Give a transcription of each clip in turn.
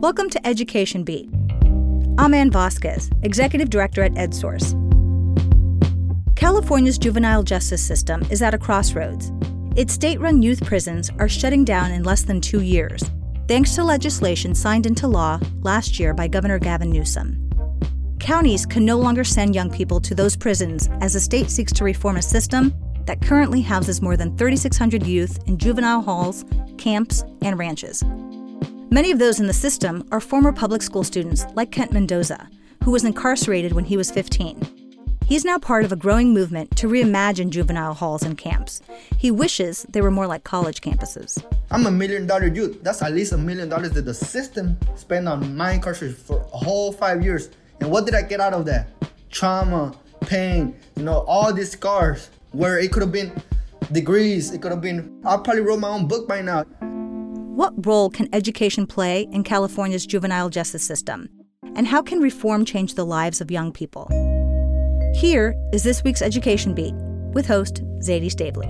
Welcome to Education Beat. I'm Ann Vasquez, Executive Director at EdSource. California's juvenile justice system is at a crossroads. Its state run youth prisons are shutting down in less than two years, thanks to legislation signed into law last year by Governor Gavin Newsom. Counties can no longer send young people to those prisons as the state seeks to reform a system that currently houses more than 3,600 youth in juvenile halls, camps, and ranches. Many of those in the system are former public school students like Kent Mendoza, who was incarcerated when he was 15. He's now part of a growing movement to reimagine juvenile halls and camps. He wishes they were more like college campuses. I'm a million dollar youth. That's at least a million dollars that the system spent on my incarceration for a whole five years. And what did I get out of that? Trauma, pain, you know, all these scars where it could have been degrees. It could have been, I probably wrote my own book by now. What role can education play in California's juvenile justice system? And how can reform change the lives of young people? Here is this week's Education Beat with host Zaidee Stavely.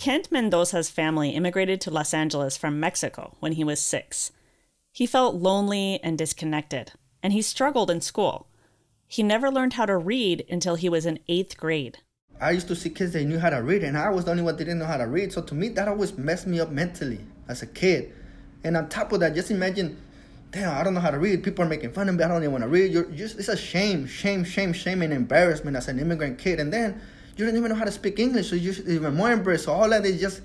Kent Mendoza's family immigrated to Los Angeles from Mexico when he was six. He felt lonely and disconnected, and he struggled in school. He never learned how to read until he was in eighth grade. I used to see kids that knew how to read, and I was the only one that didn't know how to read. So to me, that always messed me up mentally as a kid. And on top of that, just imagine, damn, I don't know how to read. People are making fun of me. I don't even want to read. You're just, it's a shame, shame, shame, shame, and embarrassment as an immigrant kid. And then you don't even know how to speak English, so you're even more embarrassed. So all that is just,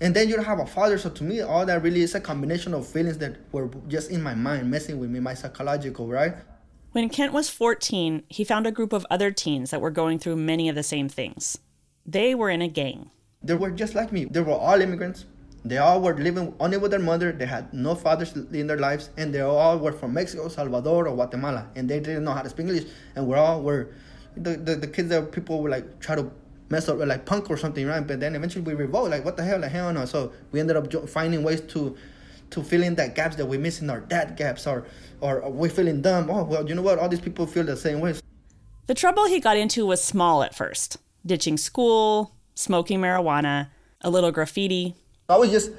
and then you don't have a father. So to me, all that really is a combination of feelings that were just in my mind, messing with me, my psychological, right? When Kent was 14, he found a group of other teens that were going through many of the same things. They were in a gang. They were just like me. They were all immigrants. They all were living only with their mother. They had no fathers in their lives, and they all were from Mexico, Salvador, or Guatemala, and they didn't know how to speak English. And we're all were the, the, the kids that people would like try to mess up like punk or something, right? But then eventually we revolt, like what the hell, like hell no. So we ended up finding ways to to fill in that gaps that we're missing, our dad gaps, or or we're feeling dumb. Oh well, you know what? All these people feel the same way. The trouble he got into was small at first, ditching school, smoking marijuana, a little graffiti. I was just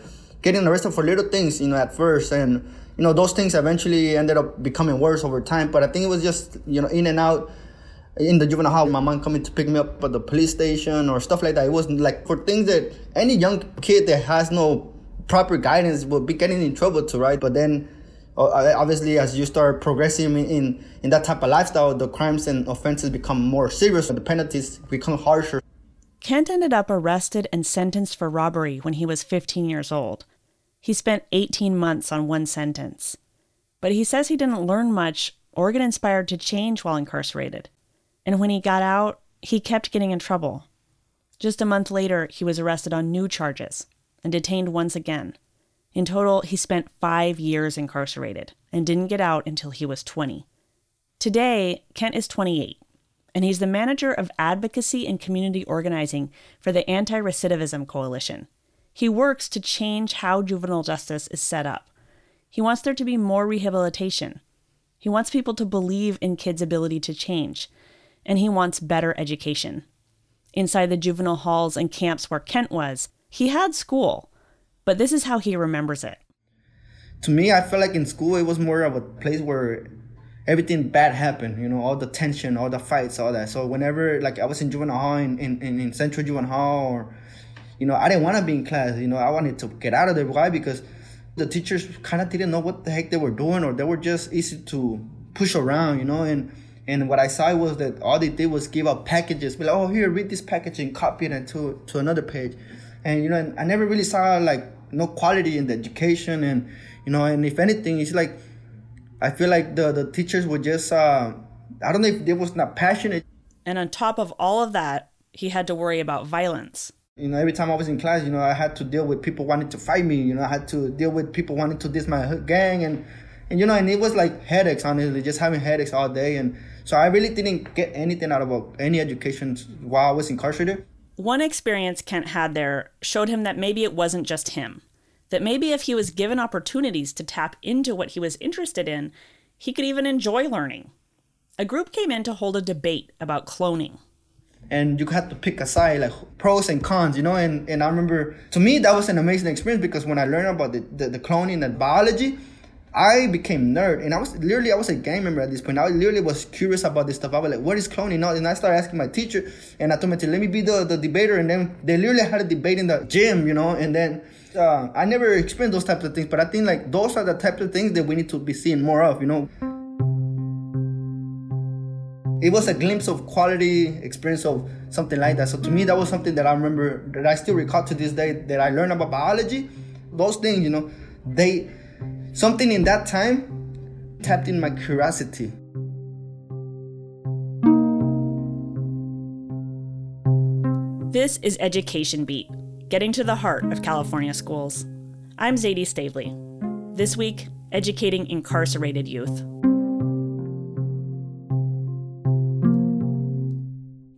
getting arrested for little things, you know, at first, and you know those things eventually ended up becoming worse over time. But I think it was just you know in and out in the juvenile hall, my mom coming to pick me up at the police station or stuff like that. It wasn't like for things that any young kid that has no proper guidance will be getting in trouble to, right? But then obviously as you start progressing in, in that type of lifestyle, the crimes and offenses become more serious and the penalties become harsher. Kent ended up arrested and sentenced for robbery when he was 15 years old. He spent 18 months on one sentence. But he says he didn't learn much or get inspired to change while incarcerated. And when he got out, he kept getting in trouble. Just a month later, he was arrested on new charges and detained once again. In total, he spent five years incarcerated and didn't get out until he was 20. Today, Kent is 28, and he's the manager of advocacy and community organizing for the Anti Recidivism Coalition. He works to change how juvenile justice is set up. He wants there to be more rehabilitation. He wants people to believe in kids' ability to change, and he wants better education. Inside the juvenile halls and camps where Kent was, he had school, but this is how he remembers it. To me, I felt like in school it was more of a place where everything bad happened, you know, all the tension, all the fights, all that. So whenever, like, I was in juvenile hall, in, in, in central juvenile hall, or, you know, I didn't want to be in class, you know, I wanted to get out of there. Why? Because the teachers kind of didn't know what the heck they were doing, or they were just easy to push around, you know, and and what I saw was that all they did was give out packages, be like, oh, here, read this package and copy it to, to another page and you know i never really saw like no quality in the education and you know and if anything it's like i feel like the the teachers were just uh i don't know if they was not passionate. And on top of all of that he had to worry about violence. You know every time i was in class you know i had to deal with people wanting to fight me you know i had to deal with people wanting to diss my gang and and you know and it was like headaches honestly just having headaches all day. And so i really didn't get anything out of any education while i was incarcerated one experience Kent had there showed him that maybe it wasn't just him. That maybe if he was given opportunities to tap into what he was interested in, he could even enjoy learning. A group came in to hold a debate about cloning. and you had to pick a side, like pros and cons, you know. And, and I remember, to me, that was an amazing experience because when I learned about the, the, the cloning and biology, I became nerd, and I was literally I was a gang member at this point. I literally was curious about this stuff. I was like, "What is cloning?" And I started asking my teacher, and I told me, "Let me be the, the debater." And then they literally had a debate in the gym, you know. And then uh, I never experienced those types of things, but I think like those are the types of things that we need to be seeing more of, you know. It was a glimpse of quality experience of something like that. So to me, that was something that I remember that I still recall to this day that I learned about biology. Those things, you know, they something in that time tapped in my curiosity. This is Education Beat, getting to the heart of California schools. I'm Zaidee Stavely. This week, educating incarcerated youth.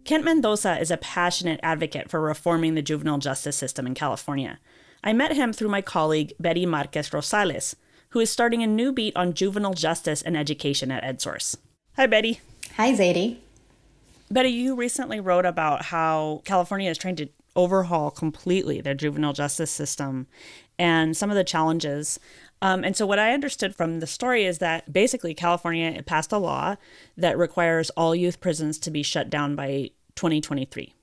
Kent Mendoza is a passionate advocate for reforming the juvenile justice system in California. I met him through my colleague Betty Marquez Rosales, who is starting a new beat on juvenile justice and education at EdSource. Hi, Betty. Hi, Zaidee. Betty, you recently wrote about how California is trying to overhaul completely their juvenile justice system and some of the challenges. Um, and so, what I understood from the story is that basically California passed a law that requires all youth prisons to be shut down by 2023.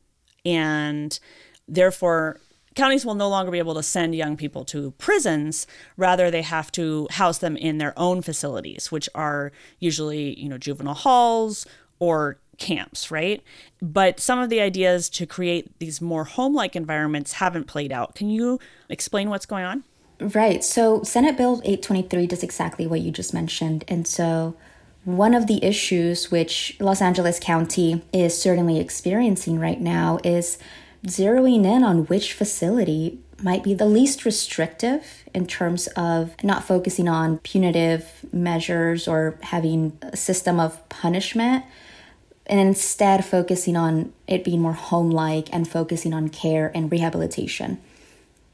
And therefore, counties will no longer be able to send young people to prisons. Rather they have to house them in their own facilities which are usually you know juvenile halls or camps right? But some of the ideas to create these more home-like environments haven't played out. Can you explain what's going on? Right. So senate bill 823 does exactly what you just mentioned. And so one of the issues which Los Angeles County is certainly experiencing right now is zeroing in on which facility might be the least restrictive in terms of not focusing on punitive measures or having a system of punishment and instead focusing on it being more home like and focusing on care and rehabilitation.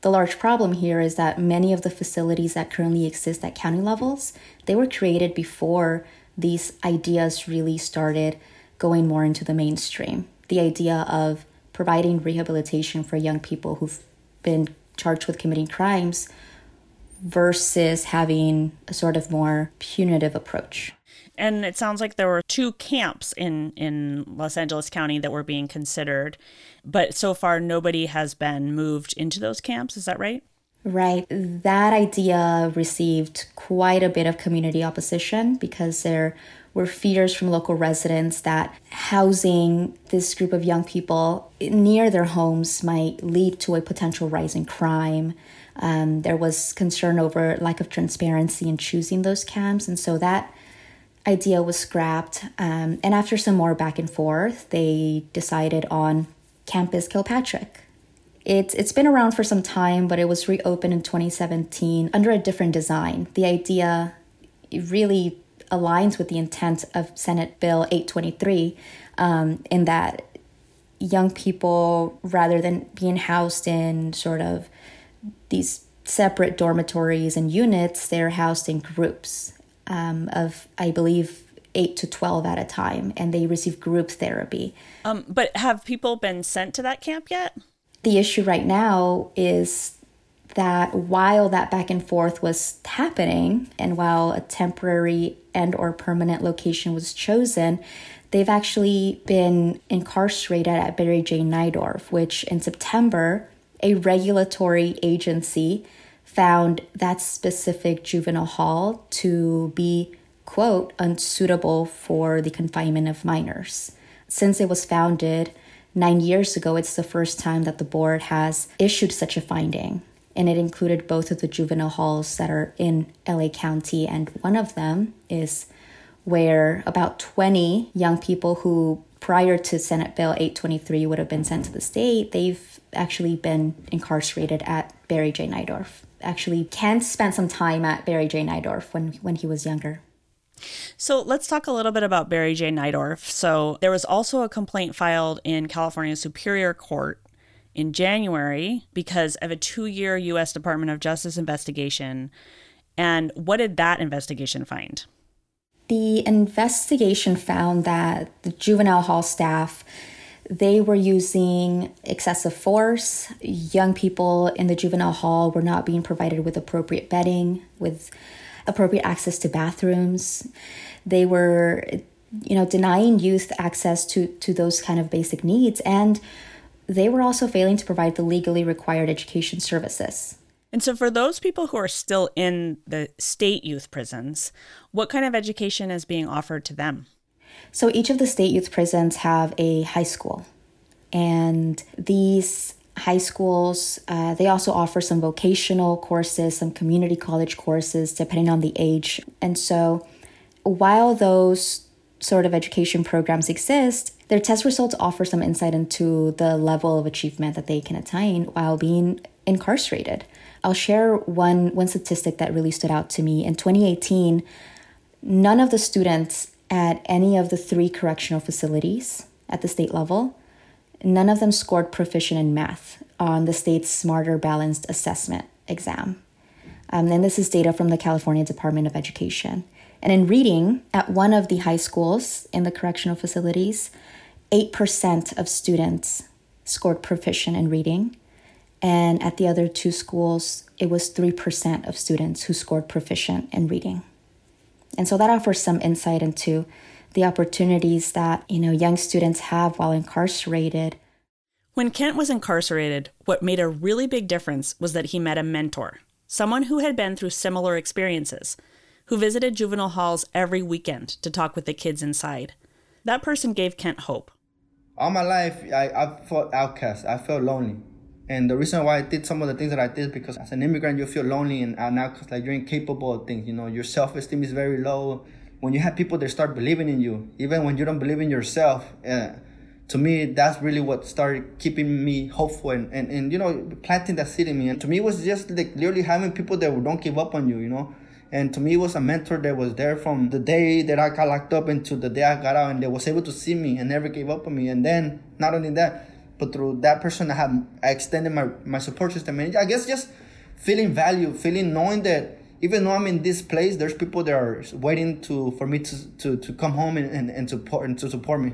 The large problem here is that many of the facilities that currently exist at county levels, they were created before these ideas really started going more into the mainstream. The idea of providing rehabilitation for young people who've been charged with committing crimes versus having a sort of more punitive approach. And it sounds like there were two camps in, in Los Angeles County that were being considered, but so far nobody has been moved into those camps. Is that right? Right. That idea received quite a bit of community opposition because there were fears from local residents that housing this group of young people near their homes might lead to a potential rise in crime. Um, there was concern over lack of transparency in choosing those camps, and so that idea was scrapped. Um, and after some more back and forth, they decided on Campus Kilpatrick. It's it's been around for some time, but it was reopened in 2017 under a different design. The idea really aligns with the intent of Senate Bill 823 um, in that young people, rather than being housed in sort of these separate dormitories and units, they're housed in groups um, of, I believe, eight to 12 at a time, and they receive group therapy. Um, but have people been sent to that camp yet? The issue right now is that while that back and forth was happening and while a temporary and or permanent location was chosen they've actually been incarcerated at Barry J. Nidorf which in September a regulatory agency found that specific juvenile hall to be quote unsuitable for the confinement of minors since it was founded 9 years ago it's the first time that the board has issued such a finding and it included both of the juvenile halls that are in LA County. And one of them is where about 20 young people who prior to Senate Bill 823 would have been sent to the state, they've actually been incarcerated at Barry J. Nidorf. Actually, Kent spent some time at Barry J. Nidorf when, when he was younger. So let's talk a little bit about Barry J. Nidorf. So there was also a complaint filed in California Superior Court in January because of a two year U.S. Department of Justice investigation. And what did that investigation find? The investigation found that the juvenile hall staff They were using excessive force. Young people in the juvenile hall were not being provided with appropriate bedding, with appropriate access to bathrooms. They were, you know, denying youth access to, to those kind of basic needs. And they were also failing to provide the legally required education services. And so, for those people who are still in the state youth prisons, what kind of education is being offered to them? So, each of the state youth prisons have a high school. And these high schools, uh, they also offer some vocational courses, some community college courses, depending on the age. And so, while those sort of education programs exist, their test results offer some insight into the level of achievement that they can attain while being incarcerated. I'll share one one statistic that really stood out to me. In 2018, none of the students at any of the three correctional facilities at the state level, none of them scored proficient in math on the state's Smarter Balanced Assessment exam. Um, and this is data from the California Department of Education. And in reading, at one of the high schools in the correctional facilities, 8% of students scored proficient in reading, and at the other two schools, it was 3% of students who scored proficient in reading. And so that offers some insight into the opportunities that, you know, young students have while incarcerated. When Kent was incarcerated, what made a really big difference was that he met a mentor, someone who had been through similar experiences, who visited juvenile halls every weekend to talk with the kids inside. That person gave Kent hope. All my life, I, I felt outcast. I felt lonely. And the reason why I did some of the things that I did because as an immigrant you feel lonely and now cause like you're incapable of things. You know, your self esteem is very low. When you have people that start believing in you, even when you don't believe in yourself, uh, to me that's really what started keeping me hopeful and, and, and you know planting that seed in me. And to me it was just like literally having people that don't give up on you. You know. And to me, it was a mentor that was there from the day that I got locked up into the day I got out, and they was able to see me and never gave up on me. And then, not only that, but through that person I have I extended my, my support system and I guess just feeling value, feeling knowing that even though I'm in this place, there's people that are waiting to for me to to, to come home and, and, and support and to support me.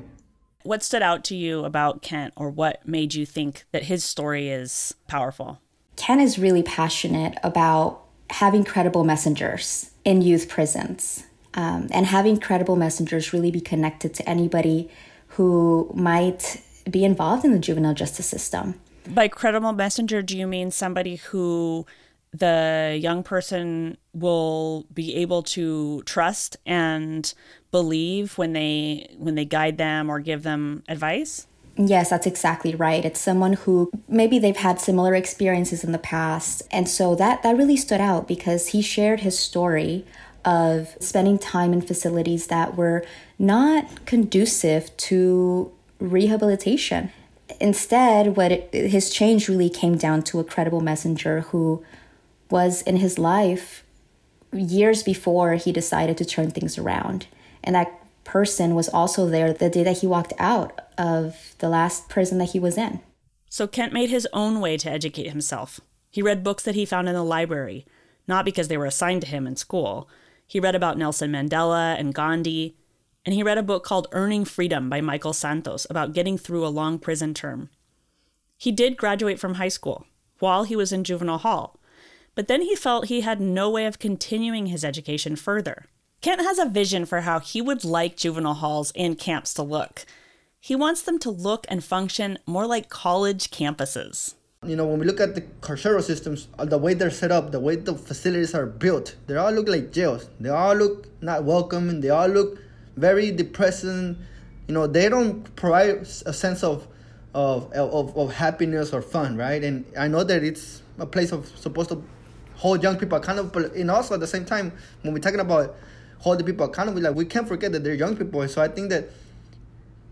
What stood out to you about Kent or what made you think that his story is powerful? Ken is really passionate about having credible messengers in youth prisons. Um, and having credible messengers really be connected to anybody who might be involved in the juvenile justice system. By credible messenger, do you mean somebody who the young person will be able to trust and believe when they when they guide them or give them advice? Yes, that's exactly right. It's someone who maybe they've had similar experiences in the past. And so that that really stood out because he shared his story of spending time in facilities that were not conducive to rehabilitation. Instead, what it, his change really came down to a credible messenger who was in his life years before he decided to turn things around. And that person was also there the day that he walked out of the last prison that he was in. So Kent made his own way to educate himself. He read books that he found in the library, not because they were assigned to him in school. He read about Nelson Mandela and Gandhi, and he read a book called Earning Freedom by Michael Santos about getting through a long prison term. He did graduate from high school while he was in juvenile hall, but then he felt he had no way of continuing his education further. Kent has a vision for how he would like juvenile halls and camps to look. He wants them to look and function more like college campuses. You know, when we look at the carceral systems, uh, the way they're set up, the way the facilities are built, they all look like jails. They all look not welcoming. They all look very depressing. You know, they don't provide a sense of of, of, of happiness or fun, right? And I know that it's a place of supposed to hold young people accountable, but and also at the same time, when we're talking about holding people accountable, like we can't forget that they're young people. So I think that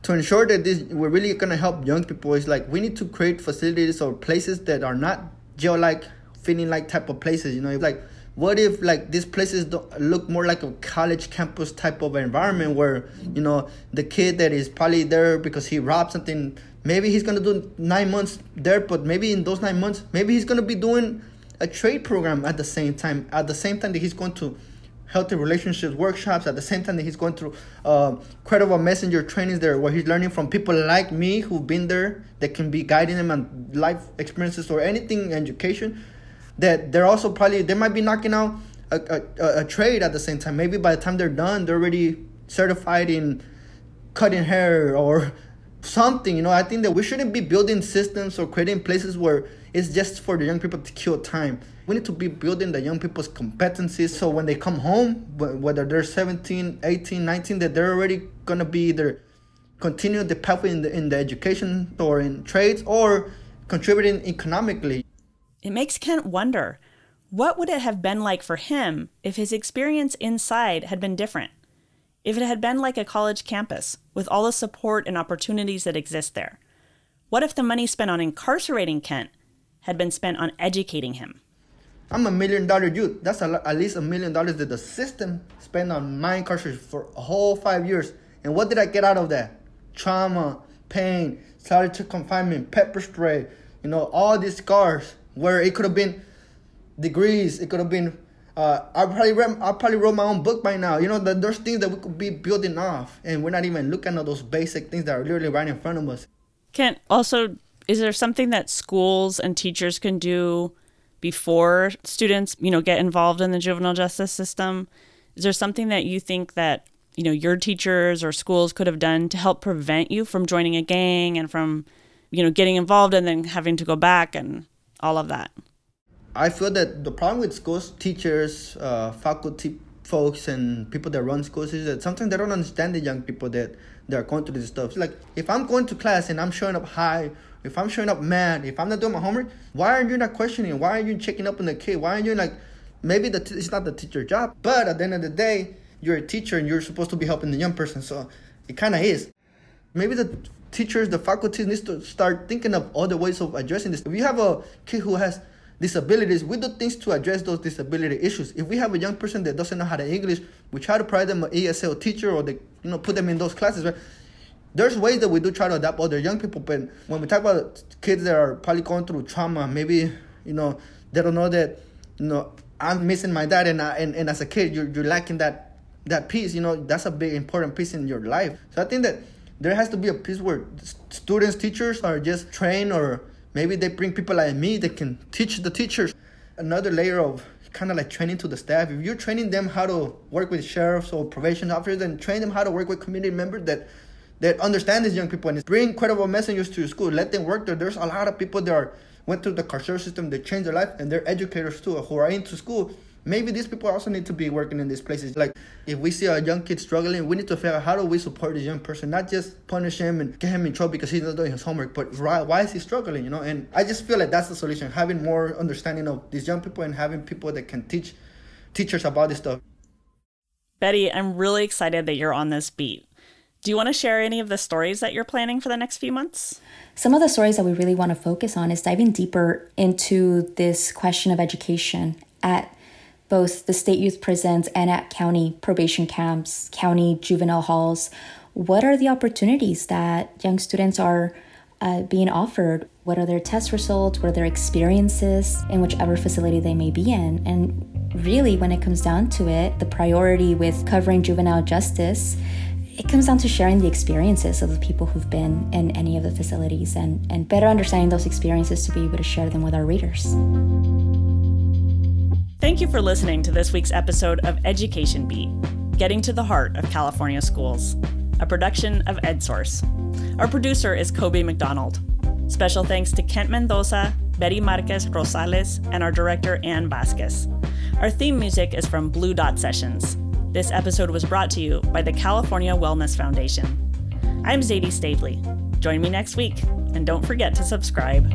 to ensure that this we're really gonna help young people is like we need to create facilities or places that are not jail-like, feeling like type of places. You know, like what if like these places don't look more like a college campus type of environment where you know the kid that is probably there because he robbed something maybe he's gonna do nine months there but maybe in those nine months maybe he's gonna be doing a trade program at the same time at the same time that he's going to healthy relationships workshops at the same time that he's going through uh, credible messenger trainings there where he's learning from people like me who've been there that can be guiding him on life experiences or anything education that they're also probably they might be knocking out a, a, a trade at the same time. Maybe by the time they're done they're already certified in cutting hair or something you know? I think that we shouldn't be building systems or creating places where it's just for the young people to kill time. We need to be building the young people's competencies so when they come home whether they're 17 18 19 that they're already going to be either continue the pathway in the, in the education or in trades or contributing economically. It makes kent wonder what would it have been like for him if his experience inside had been different if it had been like a college campus with all the support and opportunities that exist there? What if the money spent on incarcerating Kent had been spent on educating him? I'm a million dollar youth. That's a, at least a million dollars that the system spent on my incarceration for a whole five years. And what did I get out of that? Trauma, pain, solitary confinement, pepper spray, you know, all these scars where it could have been degrees, it could have been uh, I probably read, I probably wrote my own book by now. You know, that there's things that we could be building off, and we're not even looking at those basic things that are literally right in front of us. Kent, also, is there something that schools and teachers can do before students, you know, get involved in the juvenile justice system? Is there something that you think that you know your teachers or schools could have done to help prevent you from joining a gang and from, you know, getting involved and then having to go back and all of that? I feel that the problem with schools, teachers, uh, faculty folks, and people that run schools is that sometimes they don't understand the young people that they are going through this stuff. Like if I'm going to class and I'm showing up high, if I'm showing up mad, if I'm not doing my homework, why aren't you not questioning? Why aren't you checking up on the kid? Why aren't you like, maybe the t- it's not the teacher job, but at the end of the day, you're a teacher and you're supposed to be helping the young person. So it kind of is. Maybe the teachers, the faculty needs to start thinking of other ways of addressing this. If you have a kid who has disabilities, we do things to address those disability issues. If we have a young person that doesn't know how to English, we try to provide them an ESL teacher or they, you know, put them in those classes. Right? There's ways that we do try to adapt other young people, but when we talk about kids that are probably going through trauma, maybe you know they don't know that you know I'm missing my dad, and I, and, and as a kid you're you're lacking that that piece. You know that's a big important piece in your life. So I think that there has to be a piece where students, teachers are just trained or Maybe they bring people like me that can teach the teachers. Another layer of kind of like training to the staff. If you're training them how to work with sheriffs or probation officers, then train them how to work with community members that that understand these young people and bring credible messengers to your school. Let them work there. There's a lot of people that are went through the carceral system, they changed their life, and they're educators too who are into school maybe these people also need to be working in these places. Like if we see a young kid struggling, we need to figure out how do we support this young person, not just punish him and get him in trouble because he's not doing his homework, but why, why is he struggling, you know? And I just feel like that's the solution, having more understanding of these young people and having people that can teach teachers about this stuff. Betty, I'm really excited that you're on this beat. Do you want to share any of the stories that you're planning for the next few months? Some of the stories that we really want to focus on is diving deeper into this question of education at both the state youth prisons and at county probation camps, county juvenile halls. What are the opportunities that young students are uh, being offered? What are their test results? What are their experiences in whichever facility they may be in? And really, when it comes down to it, the priority with covering juvenile justice it comes down to sharing the experiences of the people who've been in any of the facilities and, and better understanding those experiences to be able to share them with our readers. Thank you for listening to this week's episode of Education Beat Getting to the Heart of California Schools, a production of EdSource. Our producer is Kobe McDonald. Special thanks to Kent Mendoza, Betty Marquez Rosales, and our director, Ann Vasquez. Our theme music is from Blue Dot Sessions. This episode was brought to you by the California Wellness Foundation. I'm Zaidee Stavely. Join me next week, and don't forget to subscribe.